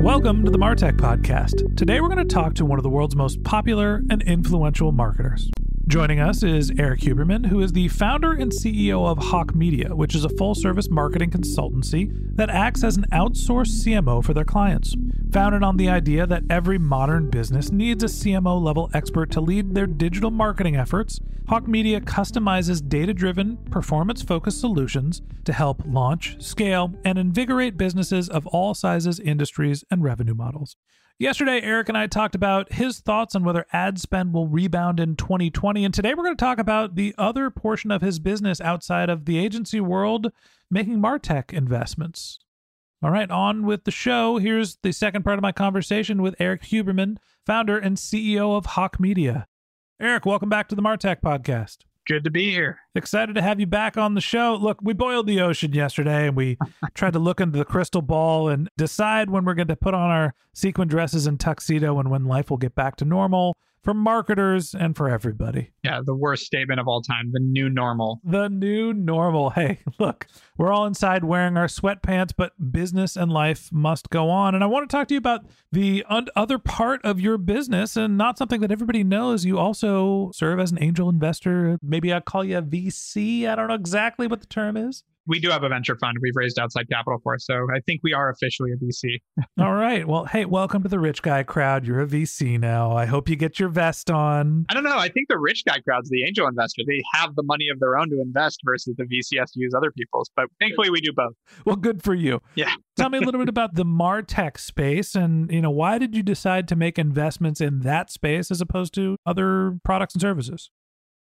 Welcome to the Martech Podcast. Today we're going to talk to one of the world's most popular and influential marketers. Joining us is Erik Huberman, who is the founder and CEO of Hawke Media, which is a full service marketing consultancy that acts as an outsourced CMO for their clients. Founded on the idea that every modern business needs a CMO level expert to lead their digital marketing efforts, Hawke Media customizes data driven, performance focused solutions to help launch, scale, and invigorate businesses of all sizes, industries, and revenue models. Yesterday, Erik and I talked about his thoughts on whether ad spend will rebound in 2020. And today we're going to talk about the other portion of his business outside of the agency world, making Martech investments. All right, on with the show. Here's the second part of my conversation with Erik Huberman, founder and CEO of Hawke Media. Erik, welcome back to the Martech podcast. Good to be here. Excited to have you back on the show. Look, we boiled the ocean yesterday and we tried to look into the crystal ball and decide when we're going to put on our sequin dresses and tuxedo and when life will get back to normal for marketers and for everybody. Yeah, the worst statement of all time, the new normal. The new normal. Hey, look, we're all inside wearing our sweatpants, but business and life must go on. And I want to talk to you about the un- other part of your business and not something that everybody knows. You also serve as an angel investor. Maybe I'll call you a VC. I don't know exactly what the term is we do have a venture fund we've raised outside capital for. So I think we are officially a VC. All right. Well, hey, welcome to the rich guy crowd. You're a VC now. I hope you get your vest on. I don't know. I think the rich guy crowd's the angel investor. They have the money of their own to invest versus the VC has to use other people's. But thankfully, we do both. Well, good for you. Yeah. Tell me a little bit about the Martech space and, you know, why did you decide to make investments in that space as opposed to other products and services?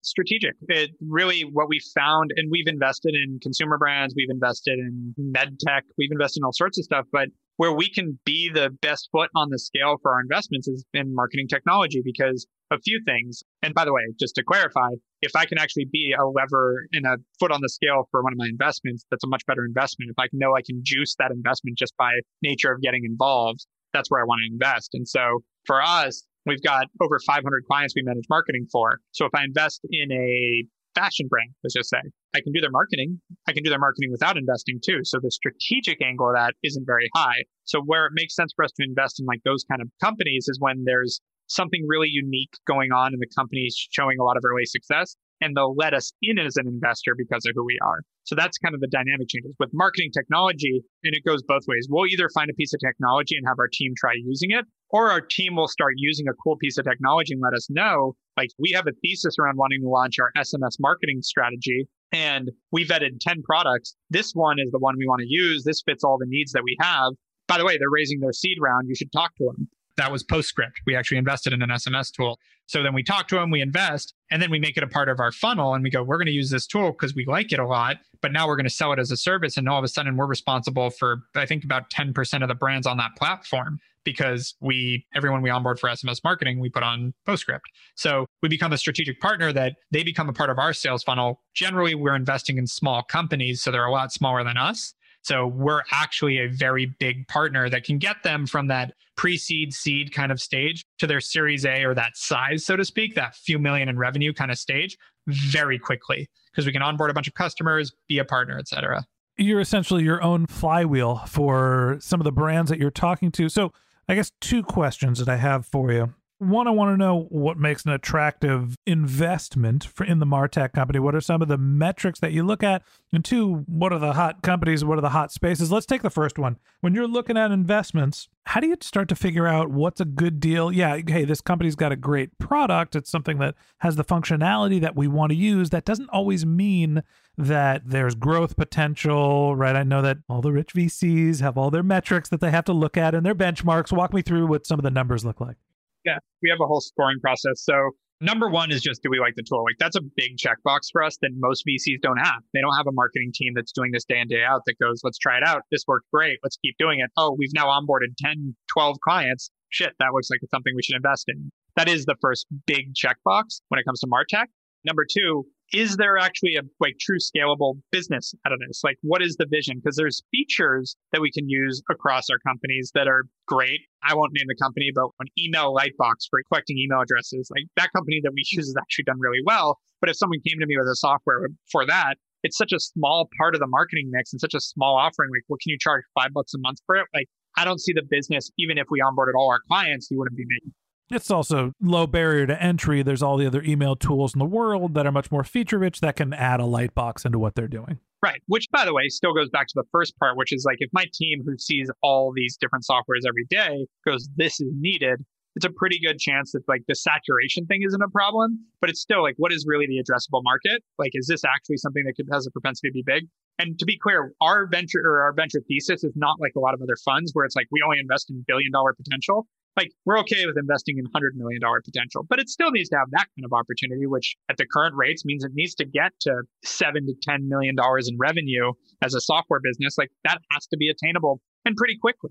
Strategic. It really what we found, and we've invested in consumer brands, we've invested in med tech, we've invested in all sorts of stuff, but where we can be the best foot on the scale for our investments is in marketing technology because a few things. And by the way, just to clarify, if I can actually be a lever and a foot on the scale for one of my investments, that's a much better investment. If I know I can juice that investment just by nature of getting involved, that's where I want to invest. And so for us, We've got over 500 clients we manage marketing for. So if I invest in a fashion brand, let's just say, I can do their marketing. I can do their marketing without investing too. So the strategic angle of that isn't very high. So where it makes sense for us to invest in like those kind of companies is when there's something really unique going on and the company's showing a lot of early success and they'll let us in as an investor because of who we are. So that's kind of the dynamic changes with marketing technology. And it goes both ways. We'll either find a piece of technology and have our team try using it, or our team will start using a cool piece of technology and let us know. Like we have a thesis around wanting to launch our SMS marketing strategy and we vetted 10 products. This one is the one we want to use. This fits all the needs that we have. By the way, they're raising their seed round. You should talk to them that was Postscript. We actually invested in an SMS tool. So then we talk to them, we invest, and then we make it a part of our funnel and we go, we're going to use this tool because we like it a lot, but now we're going to sell it as a service. And all of a sudden we're responsible for, I think, about 10% of the brands on that platform because we, everyone we onboard for SMS marketing, we put on Postscript. So we become a strategic partner that they become a part of our sales funnel. Generally, we're investing in small companies, so they're a lot smaller than us. So we're actually a very big partner that can get them from that pre seed, seed kind of stage to their series A or that size, so to speak, that few million in revenue kind of stage very quickly because we can onboard a bunch of customers, be a partner, et cetera. You're essentially your own flywheel for some of the brands that you're talking to. So, I guess two questions that I have for you. One, I want to know what makes an attractive investment for in the Martech company. What are some of the metrics that you look at? And two, what are the hot companies? What are the hot spaces? Let's take the first one. When you're looking at investments, how do you start to figure out what's a good deal? Yeah, hey, this company's got a great product. It's something that has the functionality that we want to use. That doesn't always mean that there's growth potential, right? I know that all the rich VCs have all their metrics that they have to look at and their benchmarks. Walk me through what some of the numbers look like. Yeah, we have a whole scoring process. So number one is just do we like the tool? Like that's a big checkbox for us that most VCs don't have. They don't have a marketing team that's doing this day in, day out that goes, let's try it out. This worked great. Let's keep doing it. Oh, we've now onboarded 10, 12 clients. Shit, that looks like it's something we should invest in. That is the first big checkbox when it comes to Martech. Number two, is there actually a like true scalable business out of this? Like, what is the vision? Because there's features that we can use across our companies that are great. I won't name the company, but an email lightbox for collecting email addresses, like that company that we use has actually done really well. But if someone came to me with a software for that, it's such a small part of the marketing mix and such a small offering. Like, what can you charge five bucks a month for it? Like, I don't see the business, even if we onboarded all our clients, you wouldn't be making it's also low barrier to entry. There's all the other email tools in the world that are much more feature rich that can add a light box into what they're doing. Right. Which, by the way, still goes back to the first part, which is like if my team who sees all these different softwares every day goes, this is needed, it's a pretty good chance that like the saturation thing isn't a problem, but it's still like, what is really the addressable market? Like, is this actually something that could, has a propensity to be big? And to be clear, our venture or our venture thesis is not like a lot of other funds where it's like we only invest in billion dollar potential like we're okay with investing in $100 million potential, but it still needs to have that kind of opportunity, which at the current rates means it needs to get to seven to $10 million in revenue as a software business. Like that has to be attainable and pretty quickly.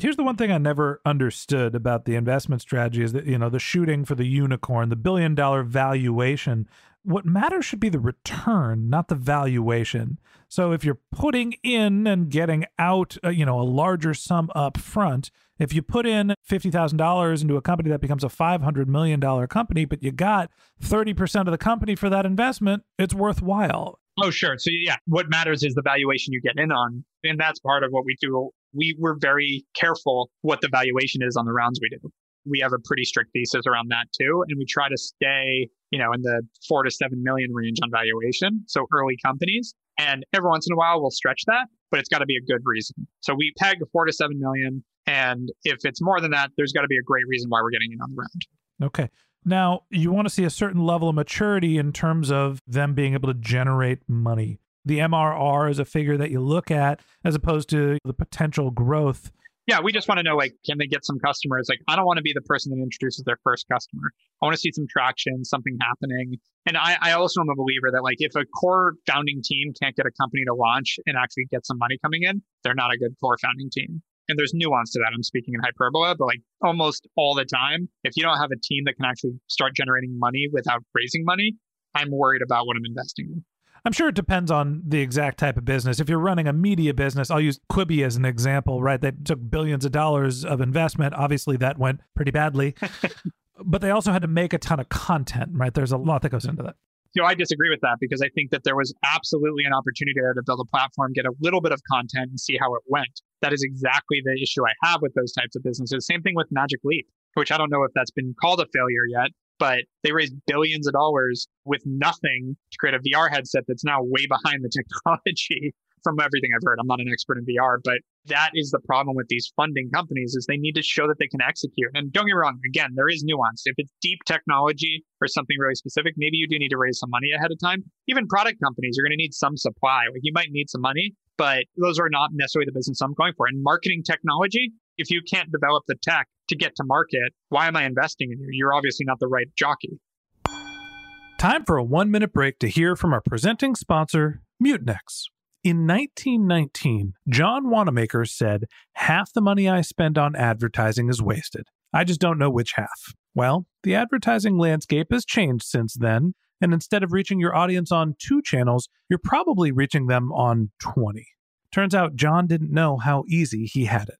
Here's the one thing I never understood about the investment strategy is that, you know, the shooting for the unicorn, the billion dollar valuation what matters should be the return, not the valuation. So if you're putting in and getting out, uh, you know, a larger sum up front, if you put in $50,000 into a company that becomes a $500 million company, but you got 30% of the company for that investment, it's worthwhile. Oh, sure. So, yeah, what matters is the valuation you get in on. And that's part of what we do. We were very careful what the valuation is on the rounds we do we have a pretty strict thesis around that too. And we try to stay, you know, in the four to seven million range on valuation. So early companies. And every once in a while we'll stretch that, but it's got to be a good reason. So we peg four to seven million. And if it's more than that, there's got to be a great reason why we're getting in on the round. Okay. Now, you want to see a certain level of maturity in terms of them being able to generate money. The MRR is a figure that you look at as opposed to the potential growth yeah, we just want to know like, can they get some customers? Like, I don't want to be the person that introduces their first customer. I want to see some traction, something happening. And I, I also am a believer that like, if a core founding team can't get a company to launch and actually get some money coming in, they're not a good core founding team. And there's nuance to that. I'm speaking in hyperbola, but like almost all the time, if you don't have a team that can actually start generating money without raising money, I'm worried about what I'm investing in. I'm sure it depends on the exact type of business. If you're running a media business, I'll use Quibi as an example, right? They took billions of dollars of investment. Obviously, that went pretty badly. but they also had to make a ton of content, right? There's a lot that goes into that. So I disagree with that because I think that there was absolutely an opportunity there to build a platform, get a little bit of content and see how it went. That is exactly the issue I have with those types of businesses. Same thing with Magic Leap, which I don't know if that's been called a failure yet, but they raised billions of dollars with nothing to create a VR headset that's now way behind the technology from everything I've heard. I'm not an expert in VR, but that is the problem with these funding companies is they need to show that they can execute. And don't get me wrong, again, there is nuance. If it's deep technology or something really specific, maybe you do need to raise some money ahead of time. Even product companies, you're going to need some supply. Like you might need some money, but those are not necessarily the business I'm going for. And marketing technology, if you can't develop the tech to get to market, why am I investing in you? You're obviously not the right jockey. Time for a one minute break to hear from our presenting sponsor, Mutinex. In 1919, John Wanamaker said, Half the money I spend on advertising is wasted. I just don't know which half. Well, the advertising landscape has changed since then, and instead of reaching your audience on two channels, you're probably reaching them on 20. Turns out John didn't know how easy he had it.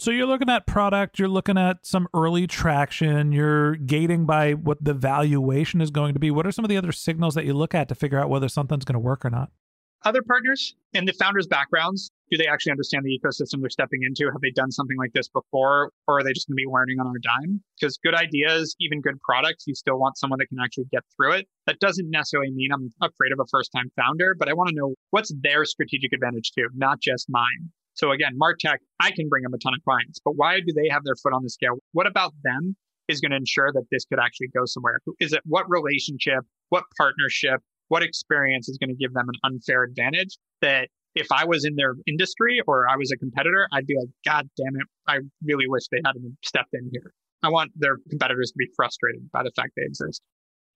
So you're looking at product, you're looking at some early traction, you're gating by what the valuation is going to be. What are some of the other signals that you look at to figure out whether something's going to work or not? Other partners and the founders' backgrounds. Do they actually understand the ecosystem they're stepping into? Have they done something like this before? Or are they just going to be learning on our dime? Because good ideas, even good products, you still want someone that can actually get through it. That doesn't necessarily mean I'm afraid of a first time founder, but I want to know what's their strategic advantage too, not just mine. So again, Martech, I can bring them a ton of clients, but why do they have their foot on the scale? What about them is going to ensure that this could actually go somewhere? Is it what relationship, what partnership, what experience is going to give them an unfair advantage that if I was in their industry or I was a competitor, I'd be like, God damn it, I really wish they hadn't stepped in here. I want their competitors to be frustrated by the fact they exist.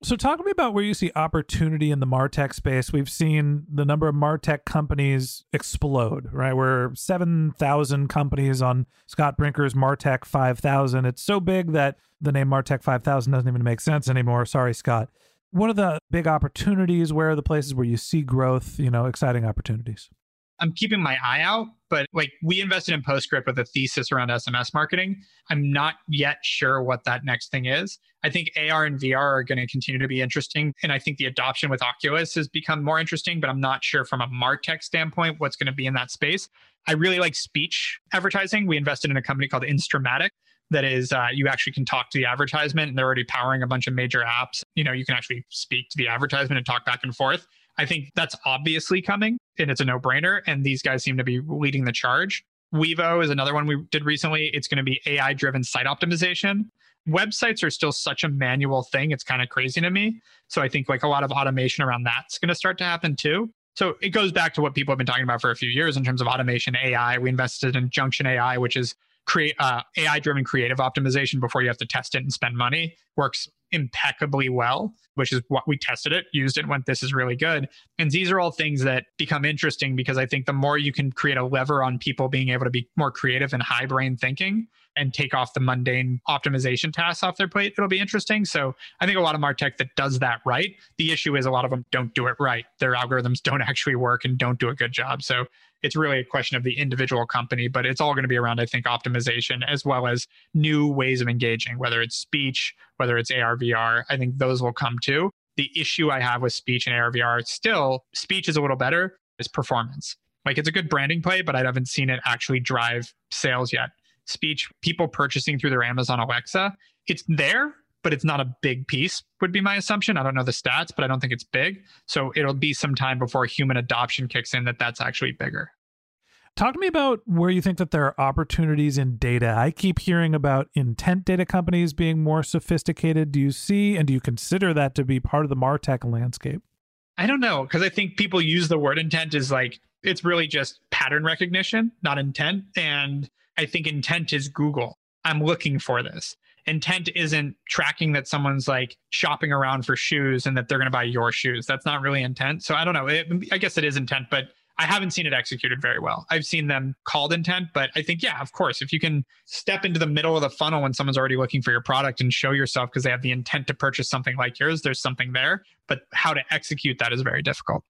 So, talk to me about where you see opportunity in the Martech space. We've seen the number of Martech companies explode, right? We're 7,000 companies on Scott Brinker's Martech 5,000. It's so big that the name Martech 5,000 doesn't even make sense anymore. Sorry, Scott. What are the big opportunities? Where are the places where you see growth, you know, exciting opportunities? I'm keeping my eye out, but like we invested in Postscript with a thesis around SMS marketing. I'm not yet sure what that next thing is. I think AR and VR are going to continue to be interesting. And I think the adoption with Oculus has become more interesting, but I'm not sure from a MarTech standpoint what's going to be in that space. I really like speech advertising. We invested in a company called Instreamatic that is uh, you actually can talk to the advertisement and they're already powering a bunch of major apps you know you can actually speak to the advertisement and talk back and forth I think that's obviously coming and it's a no brainer. And these guys seem to be leading the charge. Wevo is another one we did recently. It's going to be AI driven site optimization. Websites are still such a manual thing. It's kind of crazy to me. So I think like a lot of automation around that's going to start to happen too. So it goes back to what people have been talking about for a few years in terms of automation AI. We invested in Junction AI, which is create uh, AI driven creative optimization before you have to test it and spend money. Works impeccably well, which is what we tested it, used it, went, this is really good. And these are all things that become interesting because I think the more you can create a lever on people being able to be more creative and high brain thinking and take off the mundane optimization tasks off their plate, it'll be interesting. So I think a lot of Martech that does that right. The issue is a lot of them don't do it right. Their algorithms don't actually work and don't do a good job. So it's really a question of the individual company, but it's all going to be around, I think, optimization as well as new ways of engaging, whether it's speech, whether it's AR, VR. I think those will come too. The issue I have with speech and AR, VR, still, speech is a little better, is performance. Like it's a good branding play, but I haven't seen it actually drive sales yet. Speech, people purchasing through their Amazon Alexa, it's there, but it's not a big piece, would be my assumption. I don't know the stats, but I don't think it's big. So it'll be some time before human adoption kicks in that that's actually bigger. Talk to me about where you think that there are opportunities in data. I keep hearing about intent data companies being more sophisticated. Do you see and do you consider that to be part of the Martech landscape? I don't know because I think people use the word intent as like it's really just pattern recognition, not intent. And I think intent is Google. I'm looking for this intent isn't tracking that someone's like shopping around for shoes and that they're going to buy your shoes. That's not really intent. So I don't know. It, I guess it is intent, but I haven't seen it executed very well. I've seen them called intent, but I think, yeah, of course, if you can step into the middle of the funnel when someone's already looking for your product and show yourself because they have the intent to purchase something like yours, there's something there. But how to execute that is very difficult.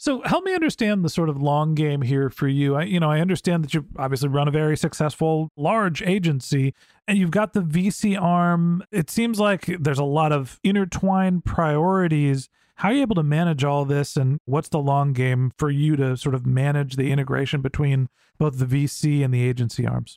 So help me understand the sort of long game here for you. I, you know, I understand that you obviously run a very successful large agency and you've got the VC arm. It seems like there's a lot of intertwined priorities. How are you able to manage all this and what's the long game for you to sort of manage the integration between both the VC and the agency arms?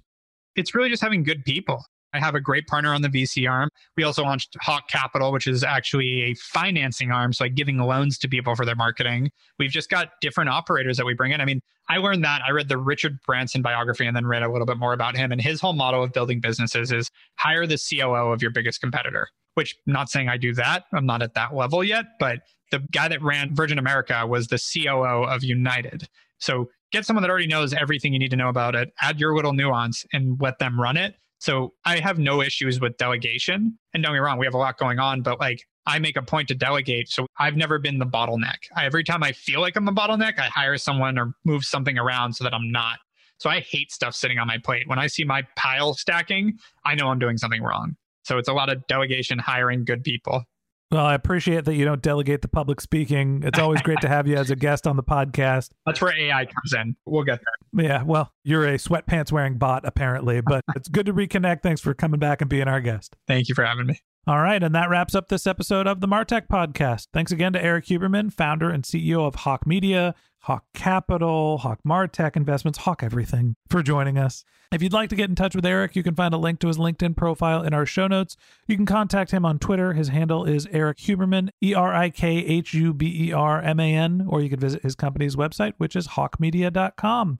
It's really just having good people. I have a great partner on the VC arm. We also launched Hawke Capital, which is actually a financing arm, so like giving loans to people for their marketing. We've just got different operators that we bring in. I mean, I learned that. I read the Richard Branson biography and then read a little bit more about him. And his whole motto of building businesses is hire the COO of your biggest competitor, which not saying I do that. I'm not at that level yet, but the guy that ran Virgin America was the COO of United. So get someone that already knows everything you need to know about it, add your little nuance and let them run it so I have no issues with delegation. And don't get me wrong, we have a lot going on, but like I make a point to delegate. So I've never been the bottleneck. I, every time I feel like I'm a bottleneck, I hire someone or move something around so that I'm not. So I hate stuff sitting on my plate. When I see my pile stacking, I know I'm doing something wrong. So it's a lot of delegation, hiring good people. Well, I appreciate that you don't delegate the public speaking. It's always great to have you as a guest on the podcast. That's where AI comes in. We'll get there. Yeah, well, you're a sweatpants wearing bot, apparently, but it's good to reconnect. Thanks for coming back and being our guest. Thank you for having me. All right, and that wraps up this episode of the Martech podcast. Thanks again to Erik Huberman, founder and CEO of Hawke Media, Hawke Capital, Hawke Martech Investments, Hawke Everything, for joining us. If you'd like to get in touch with Erik, you can find a link to his LinkedIn profile in our show notes. You can contact him on Twitter. His handle is Erik Huberman, E R I K H U B E R M A N, or you can visit his company's website, which is hawkemedia.com.